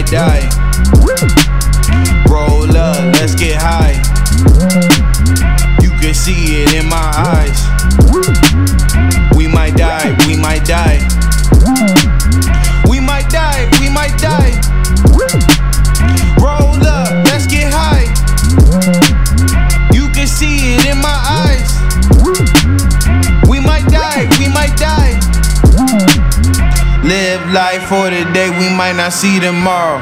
might die. Live life for the day, we might not see tomorrow.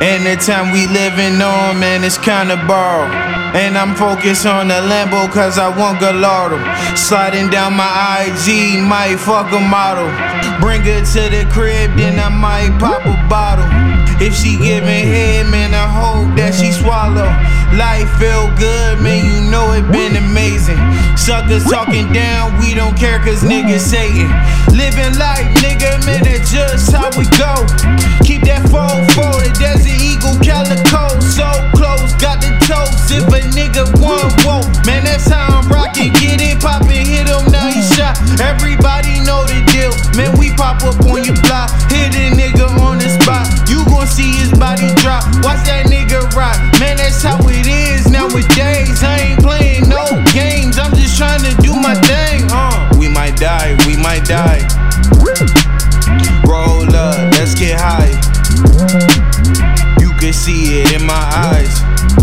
And the time we living on, man, it's kinda borrowed. And I'm focused on the Lambo cause I want Gallardo. Sliding down my IG, might fuck a model. Bring her to the crib, then I might pop a bottle. If she giving head, man, I hope that she swallow. Life feel good, man, you know it been amazing. Suckers talking down, we don't care cause niggas saying. Living life, that's just how we go. Keep that phone for the Desert Eagle calico. So close, got the toast. If a nigga want whoa, man, that's how I'm rocking. Get it poppin', hit him, now he shot. Everybody know the deal, man, we pop up on your block. Hit a nigga on the spot. You gon' see his body drop. Watch that nigga rock. Man, that's how it is nowadays. I ain't playing no games. I'm just trying to do my thing. Uh, we might die, we might die. Can see it in my eyes.